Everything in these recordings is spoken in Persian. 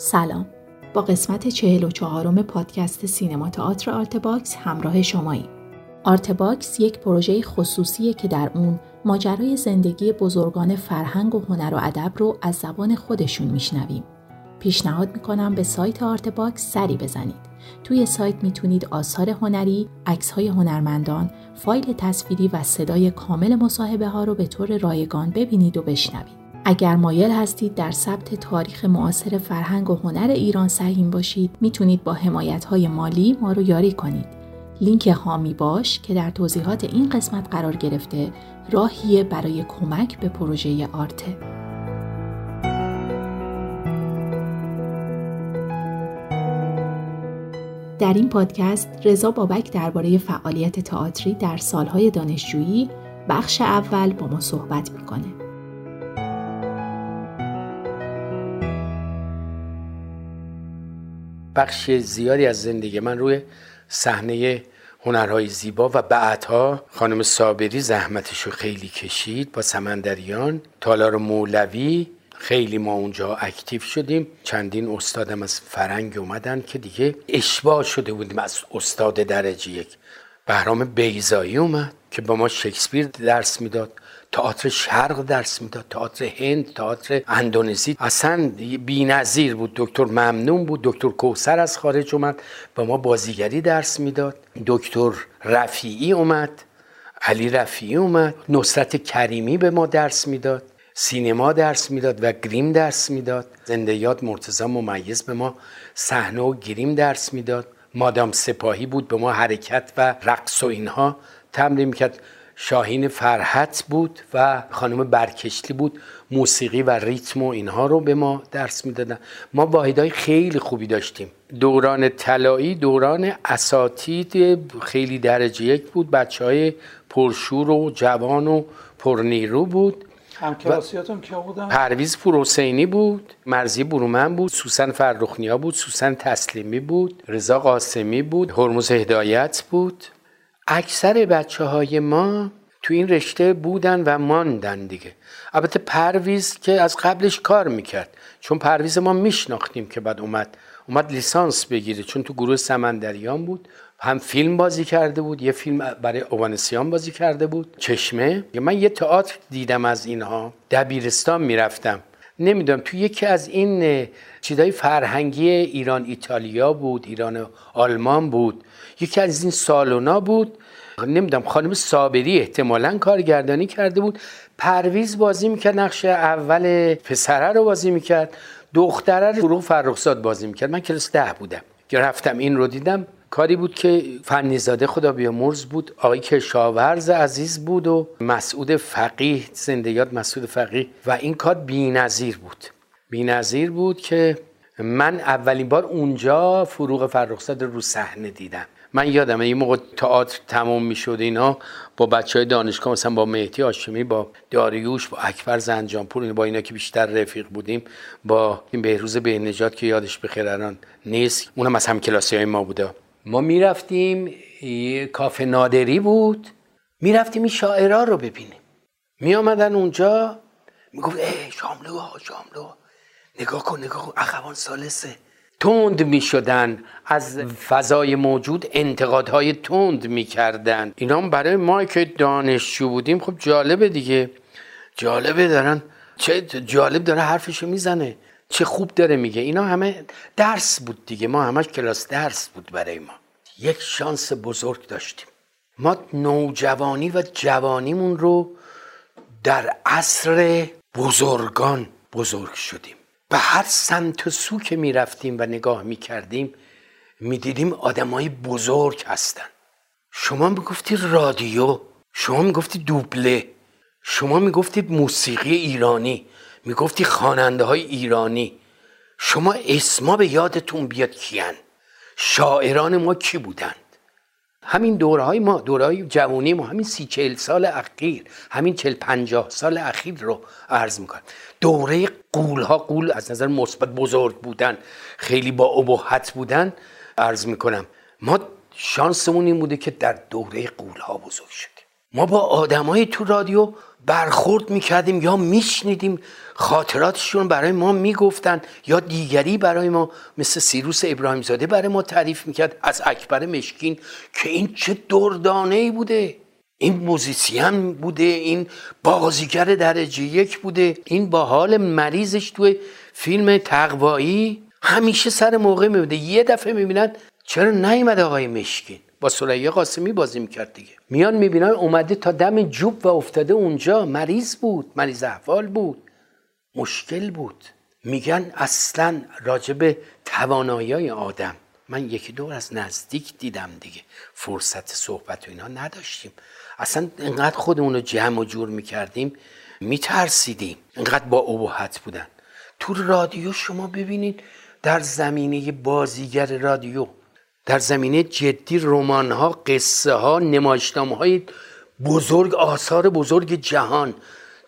سلام. با قسمت چهل و چهارم پادکست سینما تئاتر آرتباکس همراه شمایی آرتباکس یک پروژه خصوصیه که در اون ماجرای زندگی بزرگان فرهنگ و هنر و ادب رو از زبان خودشون میشنویم. پیشنهاد می‌کنم به سایت آرتباکس سری بزنید. توی سایت می‌تونید آثار هنری، های هنرمندان، فایل تصویری و صدای کامل مصاحبه ها رو به طور رایگان ببینید و بشنوید. اگر مایل هستید در ثبت تاریخ معاصر فرهنگ و هنر ایران سهیم باشید می‌تونید با حمایت های مالی ما رو یاری کنید. لینک هامی باش که در توضیحات این قسمت قرار گرفته راهیه برای کمک به پروژه آرته. در این پادکست رضا بابک درباره فعالیت تئاتری در سالهای دانشجویی بخش اول با ما صحبت می‌کنه. بخش زیادی از زندگی من روی صحنه هنرهای زیبا و بعدها خانم صابری زحمتش رو خیلی کشید با سمندریان. تالار مولوی خیلی ما اونجا اکتیو شدیم. چندین استادم از فرنگ اومدن که دیگه اشباه شده بودیم از استاد درجه یک. بهرام بیزایی اومد که با ما شکسپیر درس می‌داد. تئاتر شرق درس می‌داد تئاتر هند تئاتر اندونزی. اصلا بی‌نظیر بود. دکتر ممنون بود. دکتر کوسر از خارج اومد با ما بازیگری درس می‌داد. دکتر رفیعی اومد علی رفیعی اومد. نصرت کریمی به ما درس می‌داد. سینما درس می‌داد و گریم درس می‌داد. زنده یاد مرتضی ممیز به ما صحنه و گریم درس می‌داد. مادام سپاهی بود به ما حرکت و رقص و اینها تمرین می‌کرد. شاهین فرحت بود و خانم برکشلی بود. موسیقی و ریتم و اینها رو به ما درس می‌دادن. ما واحدهای خیلی خوبی داشتیم. دوران طلایی دوران اساتید خیلی درجه یک بود. بچه های پرشور و جوان و پرنیرو بود. همکلاسیاتون که بودن؟ پرویز پروسینی بود مرزی برومن بود سوسن فرخنیا بود سوسن تسلیمی بود رضا قاسمی بود هرمز هدایت بود. اکثر بچه های ما تو این رشته بودن و ماندن دیگه. البته پرویز که از قبلش کار می‌کرد. چون پرویز ما میشناختیم که بعد اومد اومد لیسانس بگیره. چون تو گروه سمندریان بود هم فیلم بازی کرده بود یه فیلم برای اوانسیان بازی کرده بود چشمه. من یه تئاتر دیدم از اینها. دبیرستان می‌رفتم. نمی‌دونم تو یکی از این چیزای فرهنگی ایران ایتالیا بود ایران آلمان بود یکی از این سالونا بود. نمی‌دونم خانم صابری احتمالا کارگردانی کرده بود. پرویز بازی می‌کرد نقش اول پسره رو بازی می‌کرد. دختره رو فرخزاد بازی می‌کرد. من کلاس ده بودم که رفتم این رو دیدم. کاری بود که فنیزاده خدا بیامرز بود. آقای کشاورز عزیز بود و مسعود فقیه زندگیات مسعود فقیه. و این کار بی‌نظیر بود. بی‌نظیر بود که من اولین بار اونجا فروغ فرخزاد رو صحنه دیدم. من یادم این موقع تئاتر تمام می‌شد اینا با بچه های دانشگاه مثلا با مهدی آشمی با داریوش با اکبر زنجانپور با اینا که بیشتر رفیق بودیم با این بهروز بهنجات که یادش بخیر الان نیست. اونم از هم کلاسی های ما بوده. ما می‌رفتیم کافه نادری بود. می‌رفتیم این شاعرها رو ببینیم. می آمدن اونجا می‌گفت ای شاملو شاملو نگاه کن نگاه کن اخوان سالسه تند می شدن از فضای موجود انتقادهای تند می کردن اینا برای ما که دانشجو بودیم خب جالبه دیگه. جالبه دارن چه جالب داره حرفشو می‌زنه. چه خوب داره میگه. اینا همه درس بود دیگه. ما همش کلاس درس بود برای ما. یک شانس بزرگ داشتیم. ما نوجوانی و جوانیمون رو در عصر بزرگان بزرگ شدیم. به هر سمت و سو که می‌رفتیم و نگاه می‌کردیم می‌دیدیم آدمای بزرگ هستن. شما می‌گفتی رادیو شما می‌گفتی دوبله شما می‌گفتید موسیقی ایرانی می‌گفتی خواننده های ایرانی. شما اسما به یادتون بیاد کیان؟ شاعران ما کی بودند؟ همین دورهای ما دورهای جوانی ما همین سی چهل سال اخیر همین چهل پنجاه سال اخیر رو عرض می‌کنم. دوره قول ها قول از نظر مثبت بزرگ بودن خیلی با ابهت بودن عرض می‌کنم. ما شانسمون این بوده که در دوره قول ها بزرگ شده ما با آدمای تو رادیو برخورد می‌کردیم یا میشنیدیم خاطراتشون برای ما می‌گفتن یا دیگری برای ما مثل سیروس ابراهیم زاده برای ما تعریف می‌کرد از اکبر مشکین که این چه دردانه ای بوده. این موزیسین بوده این بازیگر درجه یک بوده این با حال مریضش توی فیلم تقوایی همیشه سر موقع میبوده یه دفعه می‌بینن چرا نیومده آقای مشکین؟ با سلیه قاسمی بازی می‌کرد دیگه. میان می‌بینن اومده تا دم جوب و افتاده اونجا. مریض بود مریض احوال بود مشکل بود. میگن اصلا راجب توانایی آدم. من یکی دور از نزدیک دیدم دیگه. فرصت صحبت و اینا نداشتیم. اصلا انقدر خودمون رو جمع و جور می‌کردیم میترسیدیم. انقدر با ابهت بودن. تو رادیو شما ببینید در زمینه بازیگر رادیو در زمینه جدی رمان ها قصه ها نمایشنامه های بزرگ آثار بزرگ جهان.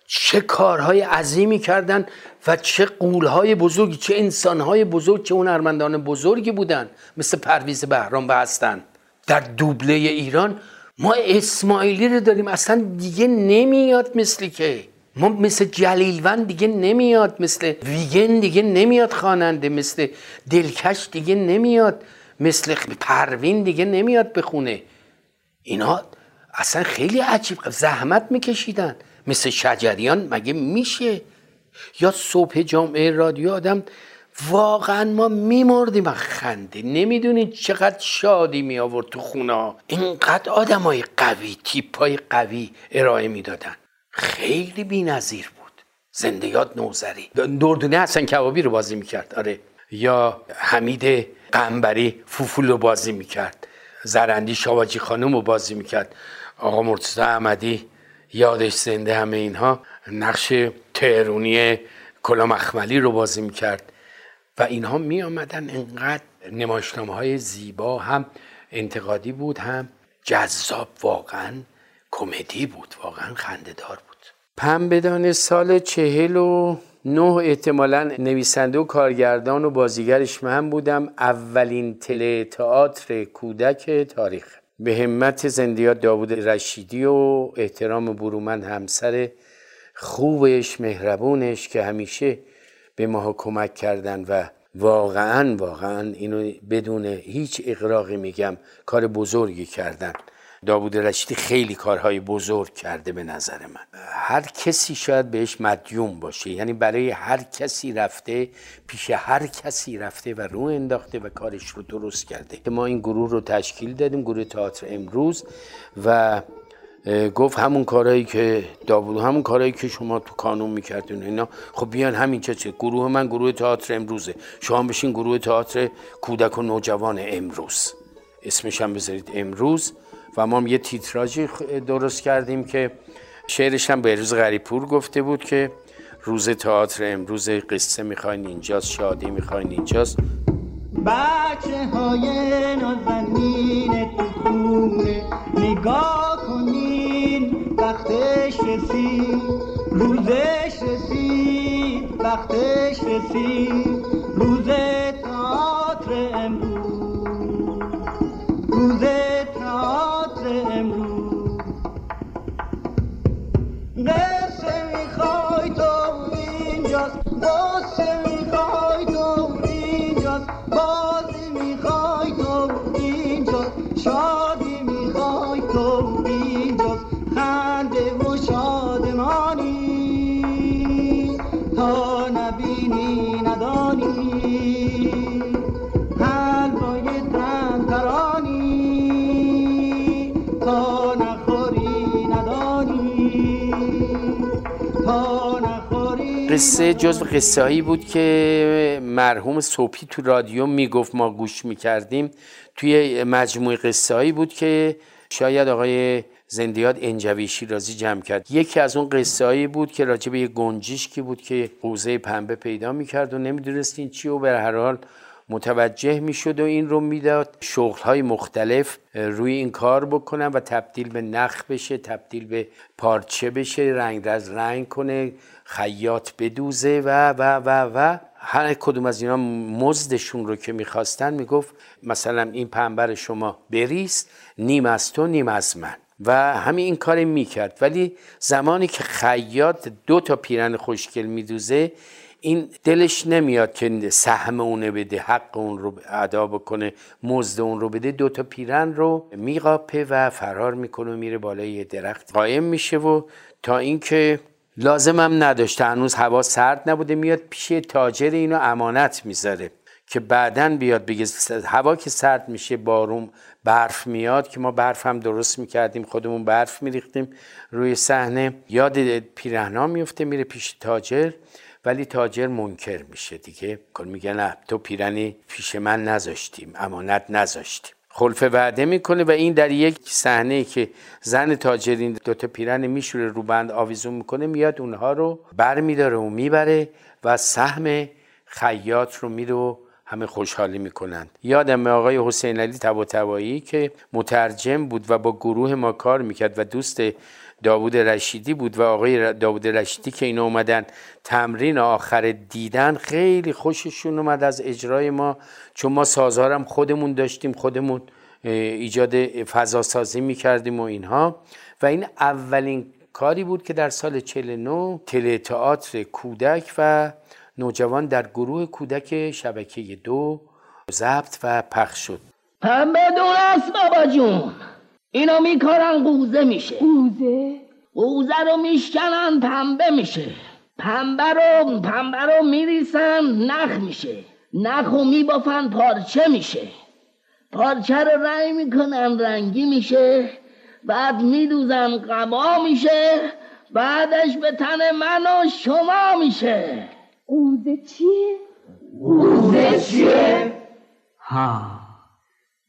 چه کارهای عظیمی کردن و چه قولهای بزرگی چه انسانهای بزرگ چه هنرمندان بزرگی بودن. مثل پرویز بهرام و هستن. در دوبله ایران ما اسماعیلی رو داریم. اصلا دیگه نمیاد مثلی که. ما مثل جلیلون دیگه نمیاد. مثل ویگن دیگه نمیاد خواننده. مثل دلکش دیگه نمیاد. مثل پروین دیگه نمیاد بخونه اینا اصلا خیلی عجیب زحمت میکشیدن. مثل شجریان مگه میشه؟ یا صبح جامعه رادیو آدم واقعا ما میمردیم. از خنده. نمی‌دونید چقدر شادی می آورد تو خونه. اینقدر آدم های قوی تیپ های قوی ارائه می‌دادن. خیلی بی نظیر بود زندگیات نوزری دردونه حسن کبابی رو بازی می‌کرد. آره. یا حمید قنبری فوفول رو بازی می‌کرد. زرندی شواجی خانم رو بازی می‌کرد. آقا مرتضی احمدی یادش زنده همه اینها نقش تهرونی کلا مخملی رو بازی می‌کرد. و اینها می آمدن انقدر نمایشنامه های زیبا هم انتقادی بود هم جذاب واقعا کمدی بود واقعا خندهدار بود. پنبهدان سال چهل و نه احتمالا نویسنده و کارگردان و بازیگرش من بودم. اولین تله تئاتر کودک تاریخ. به همت زندیات داوود رشیدی و احترام برومند همسر خوبش مهربونش که همیشه به ما کمک کردن و واقعا واقعا اینو بدون هیچ اقراقی میگم کار بزرگی کردن. داوود رشیدی خیلی کارهای بزرگ کرده به نظر من. هر کسی شاید بهش مدیوم باشه یعنی برای هر کسی رفته پیش هر کسی رفته و رو انداخته و کارش رو درست کرده. ما این گروه رو تشکیل دادیم گروه تئاتر امروز و گفت همون کارهایی که داوود همون کارهایی که شما تو کانون می‌کردین اینا. خب بیان همین چه چه گروه من گروه تئاتر امروزه. شما بشین گروه تئاتر کودک و نوجوان امروز. اسمش هم بذارید امروز. و ما هم یه تیتراژی درست کردیم که شعرش هم به روز غریپور گفته بود که روز تئاتر امروز قصه می‌خواین اینجاست شادی می‌خواین اینجاست. بچه های نازنین تو نگاه کنین وقتش رسید روزش رسید وقتش رسید روز تئاتر امروز. روز em قصه جزو قصه بود که مرحوم صبحی تو رادیو می‌گفت ما گوش می‌کردیم. توی مجموعه قصه بود که شاید آقای زندیات انجوی شیرازی جمع کرد. یکی از اون قصه بود که راجع به یه گنجشکی بود که قوزه پنبه پیدا می‌کرد و نمی‌دونست این چی و به هر حال متوجه می‌شد و این رو می‌داد. شغل های مختلف روی این کار بکنن و تبدیل به نخ بشه تبدیل به پارچه بشه رنگ از رنگ کنه خیاط بدوزه و و و و. هر کدوم از اینا مزدشون رو که می‌خواستن می‌گفت مثلا این پنبر شما بریست نیم از تو نیم از من. و همین این کار می‌کرد. ولی زمانی که خیاط دو تا پیرن خوشگل میدوزه این دلش نمیاد که سهم اونه بده حق اون رو ادا بکنه مزد اون رو بده. دو تا پیرن رو میقاپه و فرار می‌کنه و میره بالای یه درخت. قایم میشه و تا اینکه لازمم نداشته. هنوز هوا سرد نبوده میاد پیش تاجر اینو امانت می‌ذاره که بعدا بیاد بگه هوا که سرد میشه بارون برف میاد که ما برف هم درست می‌کردیم خودمون برف میریختیم. روی صحنه یاد پیرهنا میفته میره پیش تاجر. ولی تاجر منکر میشه دیگه. کن میگه نه تو پیرنی پیش من نذاشتیم امانت نذاشتیم خلف وعده می‌کنه و این در یک صحنه که زن تاجرین دوتا پیرن میشوره رو بند آویزون می‌کنه میاد اونها رو بر میداره و می‌بره و سهم خیاط رو میره و همه خوشحالی می‌کنند یادم آقای حسین علی تبا که مترجم بود و با گروه ما کار می‌کرد و دوست داوود رشیدی بود و آقای داوود رشیدی که اینا اومدن تمرین آخر دیدن خیلی خوششون اومد از اجرای ما چون ما سازارم خودمون داشتیم خودمون ایجاد فضا سازی می‌کردیم و اینها. و این اولین کاری بود که در سال 49 تله تئاتر کودک و نوجوان در گروه کودک شبکه دو ضبط و پخش شد. پنبه است بابا جون. اینو میکارن قوزه میشه. قوزه؟ قوزه رو میشکنن پنبه میشه. پنبه رو پنبه رو میریسن نخ میشه. نخ رو میبافن پارچه میشه. پارچه رو رنگ می‌کنن رنگی میشه. بعد میدوزن قبا میشه. بعدش به تن من و شما میشه. قوزه چیه؟ قوزه چیه؟ ها.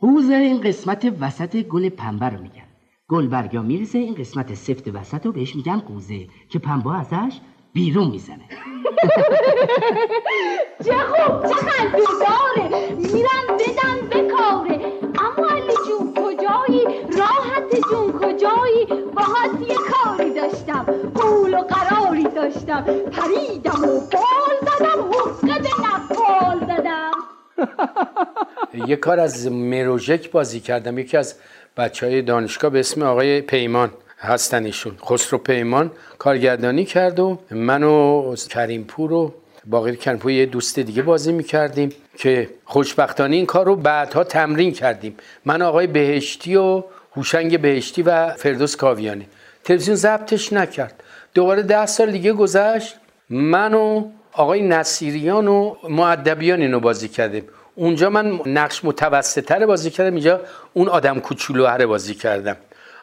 قوزه این قسمت وسط گل پنبه رو میگن. گل برگا می‌رسه این قسمت سفت وسط رو بهش میگن قوزه که پنبه ازش بیرون می‌زنه. چه خوب چه قلبی داره میرن بدن بکاره اما علی جون کجایی؟ راحت جون کجایی؟ باهات یه کاری داشتم قول و قراری داشتم. یه کار از مروژک بازی کردم. یکی از بچه های دانشگاه به اسم آقای پیمان هستن ایشون. خسرو پیمان کارگردانی کرد و من و کریمپور و باقی کریمپور یه دوست دیگه بازی می‌کردیم که خوشبختانه این کار رو بعدها تمرین کردیم. من آقای بهشتی و هوشنگ بهشتی و فردوس کاویانی. تلویزیون ضبطش نکرد. دوباره ده سال دیگه گذشت. من و آقای نصیریان و معدبیان اینو بازی کردیم. اونجا من نقش متوسطتر بازی کردم. اینجا اون آدم کوچولو بازی کردم.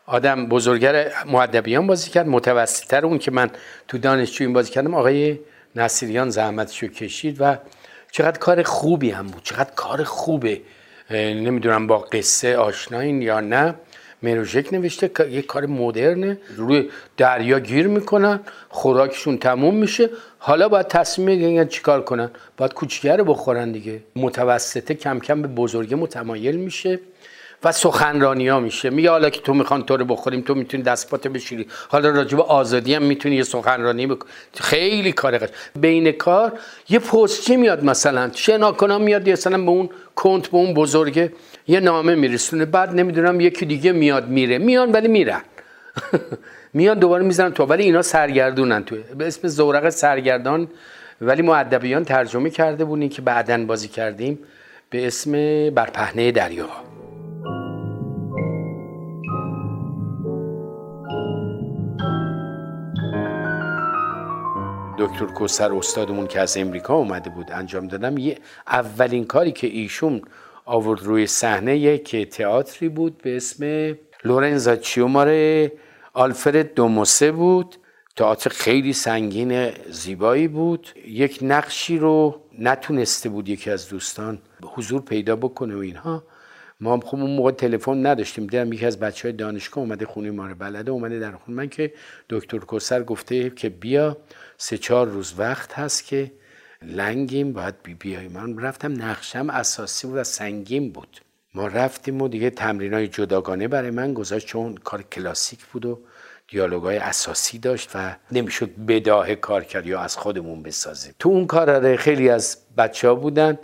آدم بزرگتر معدبیان بازی کرد. متوسطتر اون که من تو دانشجو این بازی کردم. آقای نصیریان زحمتشو کشید و چقدر کار خوبی هم بود. چقدر کار خوبه. نمی‌دونم با قصه آشناین یا نه. مروژک نوشته یه کار مدرنه. روی دریا گیر می‌کنن خوراکشون تموم میشه. حالا باید تصمیم بگیرن چیکار کنن. باید کوچیکه رو بخورن دیگه. متوسطه کم کم به بزرگه متمایل میشه. و سخنرانی ها میشه. میگه حالا که تو می‌خوان تو رو بخوریم تو می‌تونی دست پاتو بشیری حالا راجب آزادی هم می‌تونی یه سخنرانی بکن خیلی کار قش بین کار یه پستچی میاد مثلا. شناکنا میاد مثلا به اون کنت به اون بزرگه یه نامه میرسونه. بعد نمی‌دونم یکی دیگه میاد میره. میان ولی میرن. میان دوباره می‌زنن تو. ولی اینا سرگردونن تو. به اسم زورق سرگردان. ولی معدبیان ترجمه کرده بودین که بعدا بازی کردیم. به اسم برپهنه دریا. دکتر کوسر استادمون که از امریکا اومده بود انجام دادم یه اولین کاری که ایشون آورد روی صحنه یک تئاتری بود به اسم لورنزا چیوماره آلفرد دوموسه بود. تئاتر خیلی سنگین زیبایی بود. یک نقشی رو نتونسته بود یکی از دوستان حضور پیدا بکنه و اینها. ما هم خب اون موقع تلفن نداشتیم. دیدم یکی از بچه های دانشگاه اومده خونه ما رو بلده اومده در خونه. من که دکتر کوسر گفته که بیا سه چهار روز وقت هست که لنگیم باید بی بیای من رفتم نقشم اساسی بود و سنگین بود. ما رفتیم و دیگه تمرین های جداگانه برای من گذاشت چون کار کلاسیک بود و دیالوگای اساسی داشت و نمی‌شد بداه کار کرد یا از خودمون بسازیم. تو اون کار خیلی از بچه ها بودن.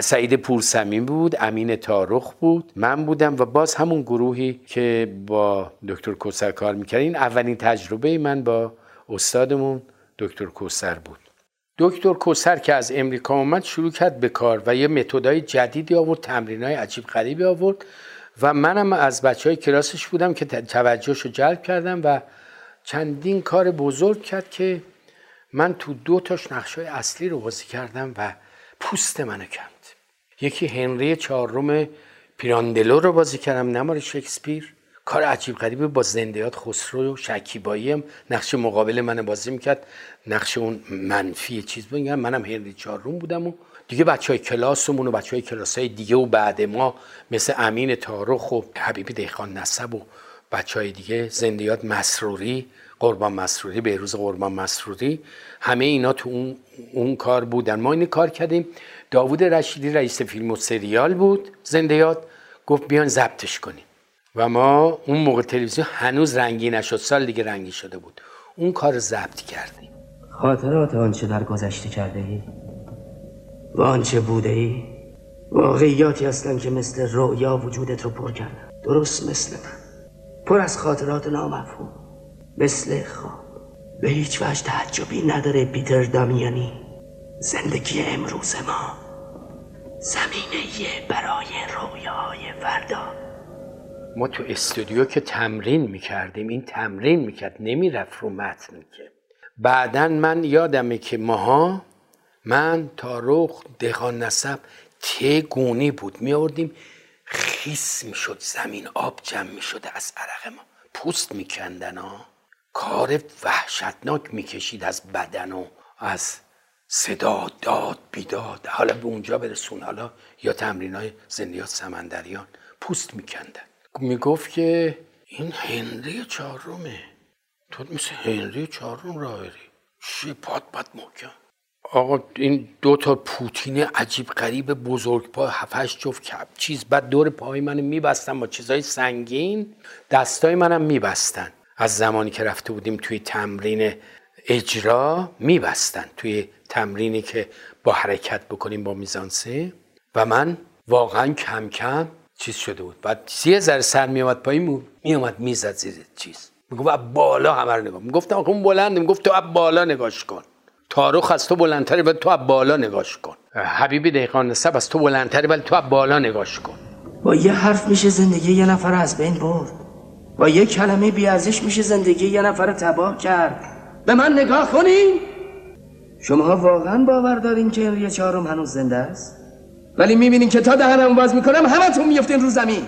سعید پورسمی بود امین تارخ بود من بودم و باز همون گروهی که با دکتر کوسر کار می‌کرد اولین تجربه من با استادمون دکتر کوسر بود. دکتر کوسر که از امریکا اومد شروع کرد به کار و یه متدای جدیدی آورد تمرین های عجیب غریبی آورد و منم از بچه های کلاسش بودم که توجهش رو جلب کردم و چندین کار بزرگ کرد که من تو دو تاش نقشه اصلی رو بازی کردم و پوست منو کند یکی هنری چهارم پیراندلو رو بازی کردم نمار شکسپیر. کار عجیب غریبه با زندیات خسرو و شکیبایی هم نقش مقابل من بازی می‌کرد. نقش اون منفی چیز بگم منم هنری چهارم بودم و دیگه بچه های کلاسمون و بچه های دیگه و بعد ما مثل امین تارخ و حبیبی دیخان نسب و بچه های دیگه زندیات مسروری قربان مسروری به روز قربان مسروری همه اینا تو اون, اون کار بودن. ما این کار کردیم. داوود رشیدی رئیس فیلم و سریال بود. زندیات گفت بیان ضبطش کنیم. و ما اون موقع تلویزیون هنوز رنگی نشد. سال دیگه رنگی شده بود. اون کار ضبط کردیم. خاطرات آنچه در گذشته کرده ای و آنچه بوده ای واقعیاتی هستن که مثل رویا وجودت رو پر کردن. درست مثل من. پر از خاطرات نامفهوم. مثل خواب. به هیچ وجه تعجبی نداره پیتر دامیانی. زندگی امروز ما زمینه برای رویاهای فردا. ما تو استودیو که تمرین می‌کردیم این تمرین می‌کرد نمی‌رفت رو متن که. بعدا من یادمه که ماها من تاروخ دهان نسب ته گونی بود؟ میآوردیم خیس می‌شد زمین آب جمع می‌شد از عرق ما. پوست میکندن ها. کار وحشتناک می‌کشید از بدن و از صدا داد بیداد. حالا به اونجا برسون. حالا یا تمرین های زندیات سمندریان پوست میکندن. می‌گفت که این هنری چهارمه. تو مثل هنری چهارم راهری شیپات بد محکم. آقا این دو تا پوتین عجیب غریب بزرگ پا هفتش جفت کپ چیز بعد دور پای من میبستن با چیزای سنگین. دستای منم میبستن. از زمانی که رفته بودیم توی تمرین اجرا میبستن توی تمرینی که با حرکت بکنیم با میزانسه. و من واقعا کم کم چیز شده بود. بعد یه ذره سر میومد پایین میومد می‌زد زیر چیز. می‌گفت اب بالا همه رو نگاه. می‌گفتم آخه اون بلنده می‌گفت تو اب بالا نگاش کن. تاروخ از تو بلندتری ولی تو اب بالا نگاش کن. حبیبی دهقان نسب از تو بلندتری ولی تو اب بالا نگاش کن. با یه حرف میشه زندگی یه نفر از بین برد. با یه کلمه بیارزش میشه زندگی یه نفر تباه کرد. به من نگاه کنین شما واقعا باور دارین که هنری چهارم هنوز زنده است؟ ولی می‌بینین که تا دهنم باز می‌کنم همتون میفتین رو زمین.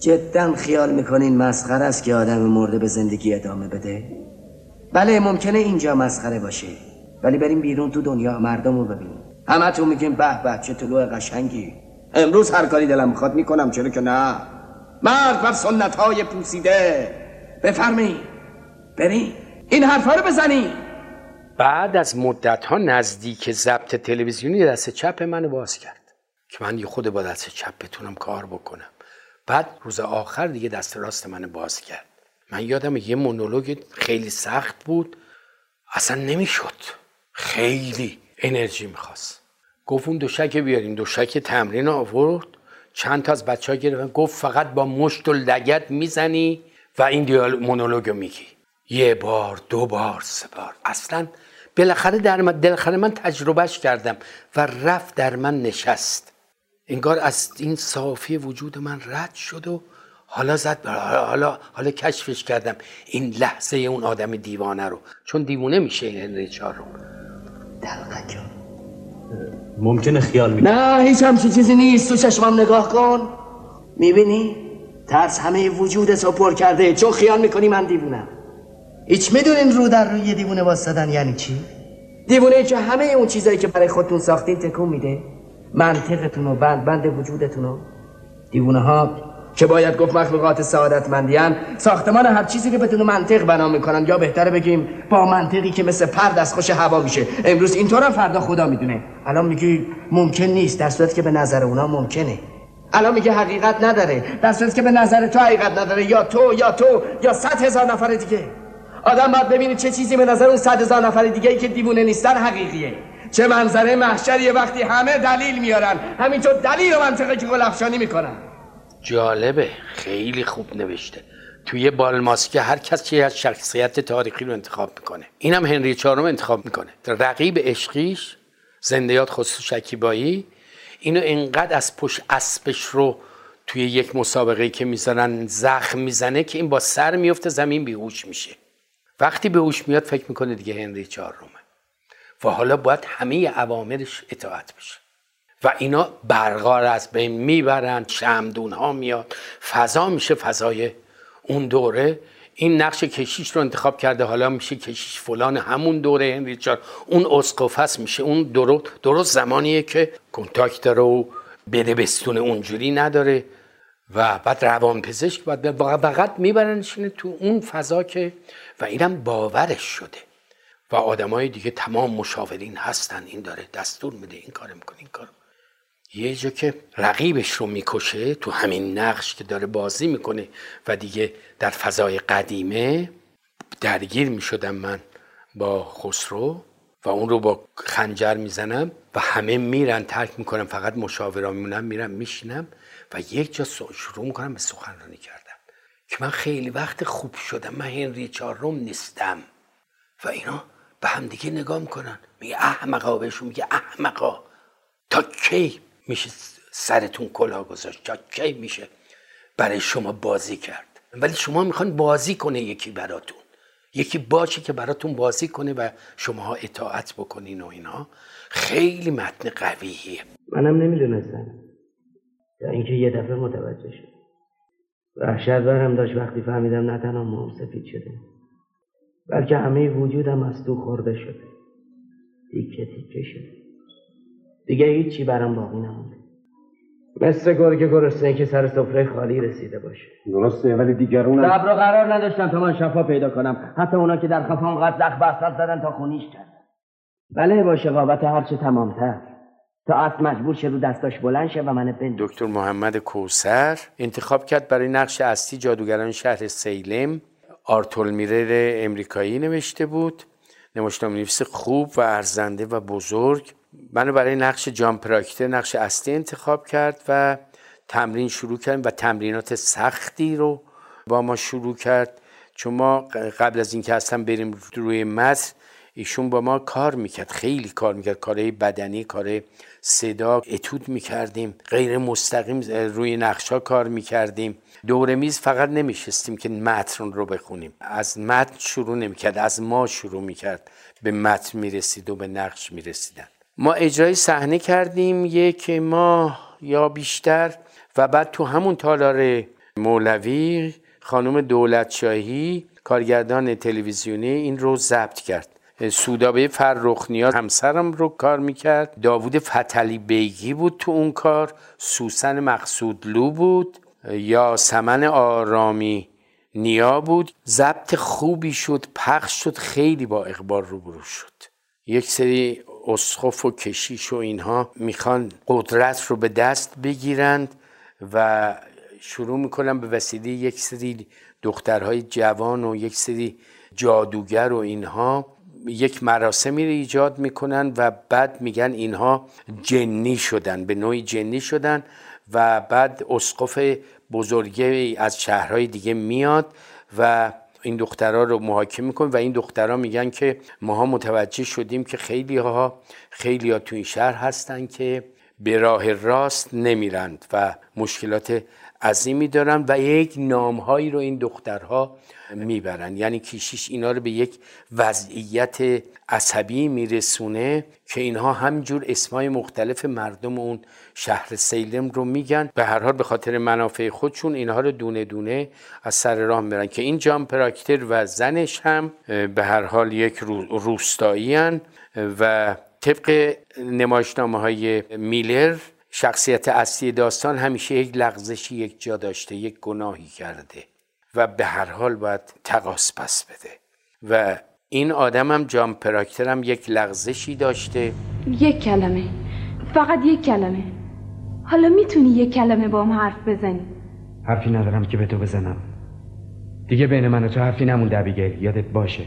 جدا خیال می‌کنین مسخره است که آدم مرده به زندگی ادامه بده؟ بله ممکنه اینجا مسخره باشه. ولی بریم بیرون تو دنیا مردم رو ببینیم. همتون میگین به به چه طلوع قشنگی. امروز هر کاری دلم می‌خواد می‌کنم چرا که نه؟ مرد بر سنت های پوسیده. بفرمایید. بریم. این حرفا رو بزنی. بعد از مدت ها نزدیک ضبط تلویزیونی دست چپ منو باز کرد. که من یه خود با دست چپ بتونم کار بکنم. بعد روز آخر دیگه دست راست منو باز کرد. من یادم یه مونولوگ خیلی سخت بود. اصلا نمی‌شد. خیلی انرژی می‌خواست. گفت اون دوشک بیاریم دوشک تمرین آورد. چند تا از بچه ها گرفتن. گفت فقط با مشت و لگت می‌زنی و این دیال مونولوگ میگی. یه بار دو بار سه بار. اصلا بالاخره در من دلخره من تجربهش کردم و رفت در من نشست. انگار از این صافی وجود من رد شد و حالا زد حالا حالا کشفش کردم این لحظه اون آدم دیوانه رو. چون دیوانه میشه این هنری چهارم دلقک ممکنه خیال می نه هیچ همچین چیزی نیست. تو چشمم نگاه کن. می‌بینی؟ ترس همه وجودت رو پر کرده. چون خیال می‌کنی من دیوونم. هیچ می‌دونین رو در روی دیوونه واسدن یعنی چی؟ دیوونه که همه اون چیزایی که برای خودتون ساختین تکون میده. منطقتون و بند بند وجودتون رو. دیوونه ها که باید گفت مخلوقات سعادتمندیان ساختمان هر چیزی که بدون منطق بنا می‌کنن. یا بهتره بگیم با منطقی که مثل پر خوش هوا میشه. امروز اینطور فردا خدا می‌دونه. الان میگی ممکن نیست. در صورت که به نظر اونا ممکنه. الان میگه حقیقت نداره. در صورت که به نظر تو حقیقت نداره. یا تو یا تو یا صد هزار نفر دیگه. آدم باید ببینید چه چیزی به نظر اون صد هزار نفر دیگه ای که دیوونه نیستن حقیقیه. چه منظره محشر یه وقتی همه دلیل میارن. همینطور دلیل و منطقه که گلفشانی می‌کنن. جالبه. خیلی خوب نوشته. توی بالماسکه هر کسی از شخصیت تاریخی رو انتخاب می‌کنه. اینم هنری چهارم انتخاب می‌کنه. رقیب عشقیش زندیات خصوص شکیبایی اینو انقدر از پشت اسبش رو توی یک مسابقه که می‌زنن زخم می‌زنه که این با سر میفته زمین بیهوش میشه. وقتی به هوش میاد فکر می‌کنه دیگه هنری چهارمه و حالا باید همه عوامرش اطاعت بشه. و اینا برقار از بین می‌برن شمدون ها میاد. فضا میشه فضای اون دوره. این نقش کشیش رو انتخاب کرده حالا میشه کشیش فلان همون دوره هنری چهار. اون اسقفس میشه. اون درست درست زمانیه که کنتاکت رو بده بستون اونجوری نداره. و بعد روان پزشک باید فقط میبرنشینه تو اون فضا که و اینم باورش شده. و آدمای دیگه تمام مشاورین هستن. این داره دستور میده این کار می‌کنه این کار یه جا که رقیبش رو می‌کشه تو همین نقش که داره بازی می‌کنه و دیگه در فضای قدیمه درگیر می‌شدم من با خسرو و اون رو با خنجر می‌زنم و همه میرن ترک می‌کنم. فقط مشاورا میمونم میرم میشینم و یک جا شروع می‌کنم به سخنرانی کردن. که من خیلی وقت خوب شدم من هنری چهارم نیستم. و اینا به هم دیگه نگاه می‌کنن. میگه احمقا بهشون میگه احمقا. تا کی میشه سرتون کلا گذاشت؟ تا کی میشه برای شما بازی کرد؟ ولی شما می‌خوان بازی کنه یکی براتون. یکی باشه که براتون بازی کنه و شما اطاعت بکنین و اینا. خیلی متن قویه. منم نمی‌دونستم. یا اینکه یه دفعه متوجه شد. وحشت برم داشت وقتی فهمیدم نه تنها موم سفید شده بلکه همه وجودم از تو خورده شده. تیکه تیکه شده. دیگه هیچی برام باقی نمونده. مثل گرگ گرسنه که سر سفره خالی رسیده باشه. درسته ولی دیگرون صبر و قرار نداشتم تا من شفا پیدا کنم. حتی اونا که در خفا اونقدر زخم بستر زدن تا خونیش کردن. بله با شقابت هرچه تمامتر. تا اصل مجبور شه رو دستاش بلند شه و من بند دکتر محمد کوسر انتخاب کرد برای نقش اصلی جادوگران شهر سیلم. آرتول میرر امریکایی نوشته بود. نمایشنامه نویس خوب و ارزنده و بزرگ. منو برای نقش جان پراکتر نقش اصلی انتخاب کرد و تمرین شروع کردیم و تمرینات سختی رو با ما شروع کرد. چون ما قبل از اینکه اصلا بریم روی متن ایشون با ما کار می‌کرد خیلی کار می‌کرد. کارهای بدنی کار صدا اتود می‌کردیم غیر مستقیم روی نقشا کار می‌کردیم. دور میز فقط نمیشستیم که متن رو بخونیم. از متن شروع نمی‌کرد از ما شروع می‌کرد. به متن می‌رسید و به نقش می‌رسیدن. ما اجرای صحنه کردیم یک ماه یا بیشتر و بعد تو همون تالار مولوی خانم دولتشاهی کارگردان تلویزیونی این رو ضبط کرد. سودابه فرخنیات همسرم رو کار می‌کرد. داوود فتلی بیگی بود تو اون کار. سوسن مقصودلو بود. یا سمن آرامی نیا بود. ضبط خوبی شد پخش شد خیلی با اقبال روبرو شد. یک سری اسخف و کشیش و اینها می‌خوان قدرت رو به دست بگیرند و شروع می‌کنن به وسیله یک سری دخترهای جوان و یک سری جادوگر و اینها. یک مراسمی رو ایجاد می‌کنن و بعد میگن اینها جنی شدن به نوعی جنی شدن و بعد اسقف بزرگی از شهرهای دیگه میاد و این دخترها رو محاکمه می‌کنه و این دخترها میگن که ماها متوجه شدیم که خیلی ها خیلی ها تو این شهر هستن که به راه راست نمیرند و مشکلات عظیمی دارن و یک نامهایی رو این دخترها می‌برن. یعنی کیشیش اینا رو به یک وضعیت عصبی میرسونه که اینها همجور اسمای مختلف مردم اون شهر سیلم رو میگن. به هر حال به خاطر منافع خودشون اینها رو دونه دونه از سر راه میرن که این جان پراکتر و زنش هم به هر حال یک روستایی و طبق نمایشنامه های میلر شخصیت اصلی داستان همیشه یک لغزشی یک جا داشته یک گناهی کرده و به هر حال باید تقاس پس بده. و این آدم هم جان پراکتر هم یک لغزشی داشته. یک کلمه. فقط یک کلمه. حالا می‌تونی یک کلمه با هم حرف بزنی؟ حرفی ندارم که به تو بزنم. دیگه بین من و تو حرفی نمونده ابیگیل. یادت باشه.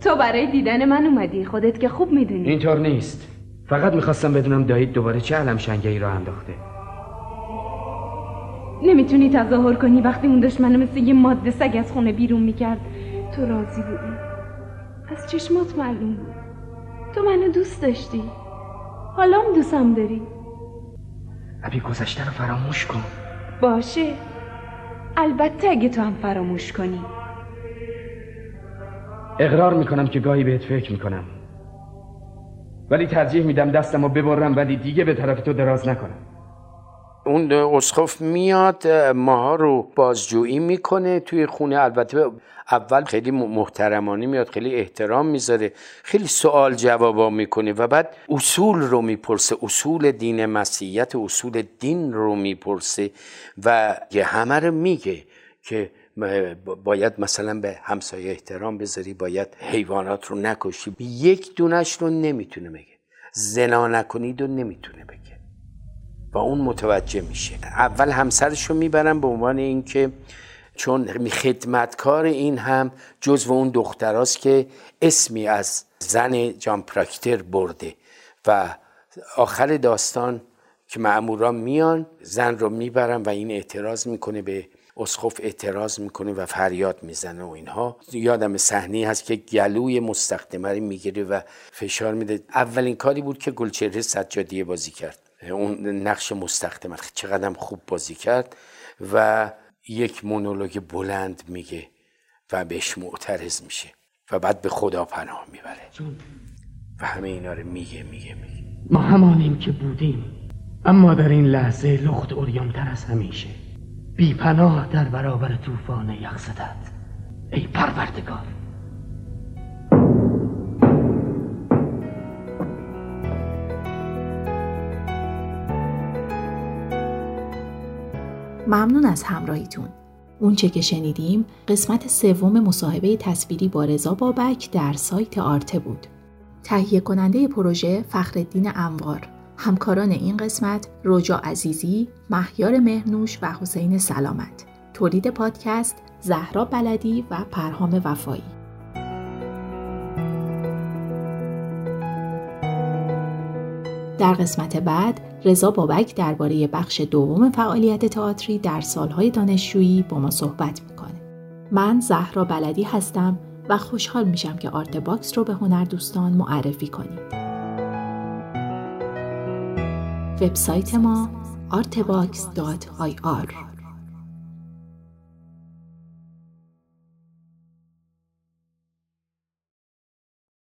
تو برای دیدن من اومدی. خودت که خوب می‌دونی. اینطور نیست. فقط می‌خواستم بدونم دایید دوباره چه علم شنگهی را انداخته. نمی‌تونی تظاهر کنی وقتی اون داشت منو مثل یه ماده سگ از خونه بیرون می‌کرد. تو راضی بودی؟ از چشمات معلوم بود. تو منو دوست داشتی. حالا هم دوستم داری. ابی گذشته رو فراموش کن. باشه. البته اگه تو هم فراموش کنی. اقرار می‌کنم که گاهی بهت فکر می‌کنم. ولی ترجیح میدم دستم رو ببرم ولی دیگه به طرف تو دراز نکنم. اون اسخف میاد ماها رو بازجویی می‌کنه توی خونه. البته اول خیلی محترمانه میاد خیلی احترام می‌ذاره خیلی سوال جوابا می‌کنه و بعد اصول رو می‌پرسه. اصول دین مسیحیت اصول دین رو می‌پرسه و یه همه رو میگه که باید مثلا به همسایه احترام بذاری باید حیوانات رو نکشی. یک دونش رو نمی‌تونه بگه. زنا نکنید و نمی‌تونه بگه. و اون متوجه میشه. اول همسرش رو می‌برم به عنوان اینکه چون خدمتکار این هم جزو اون دختراست که اسمی از زن جان پراکتر برده و آخر داستان که معموران میان زن رو می‌برن و این اعتراض می‌کنه به اسخف اعتراض می‌کنه و فریاد می‌زنه و اینها. یادم صحنه هست که گلوی مستخدمه می‌گیره و فشار میده. اولین کاری بود که گلچهره سجادیه بازی کرد. اون نقش مستخدم چقدر خوب بازی کرد و یک مونولوگ بلند میگه و بهش معترض میشه و بعد به خدا پناه می‌بره. و همه اینا رو میگه میگه میگه. ما همانیم که بودیم اما در این لحظه لخت اوریانتر از همیشه. بی پناه در برابر طوفان یخزدت ای پروردگار ممنون از همراهیتون. اونچه که شنیدیم قسمت سوم مصاحبه تصویری با رضا بابک در سایت آرته بود. تهیه کننده پروژه فخرالدین انوار همکاران این قسمت روجا عزیزی، مهیار مهنوش و حسین سلامت. تولید پادکست زهرا بلدی و پرهام وفایی. در قسمت بعد رضا بابک درباره بخش دوم فعالیت تئاتری در سالهای دانشجویی با ما صحبت می‌کنه. من زهرا بلدی هستم و خوشحال میشم که آرت باکس رو به هنر دوستان معرفی کنید. وبسایت ما artbox.ir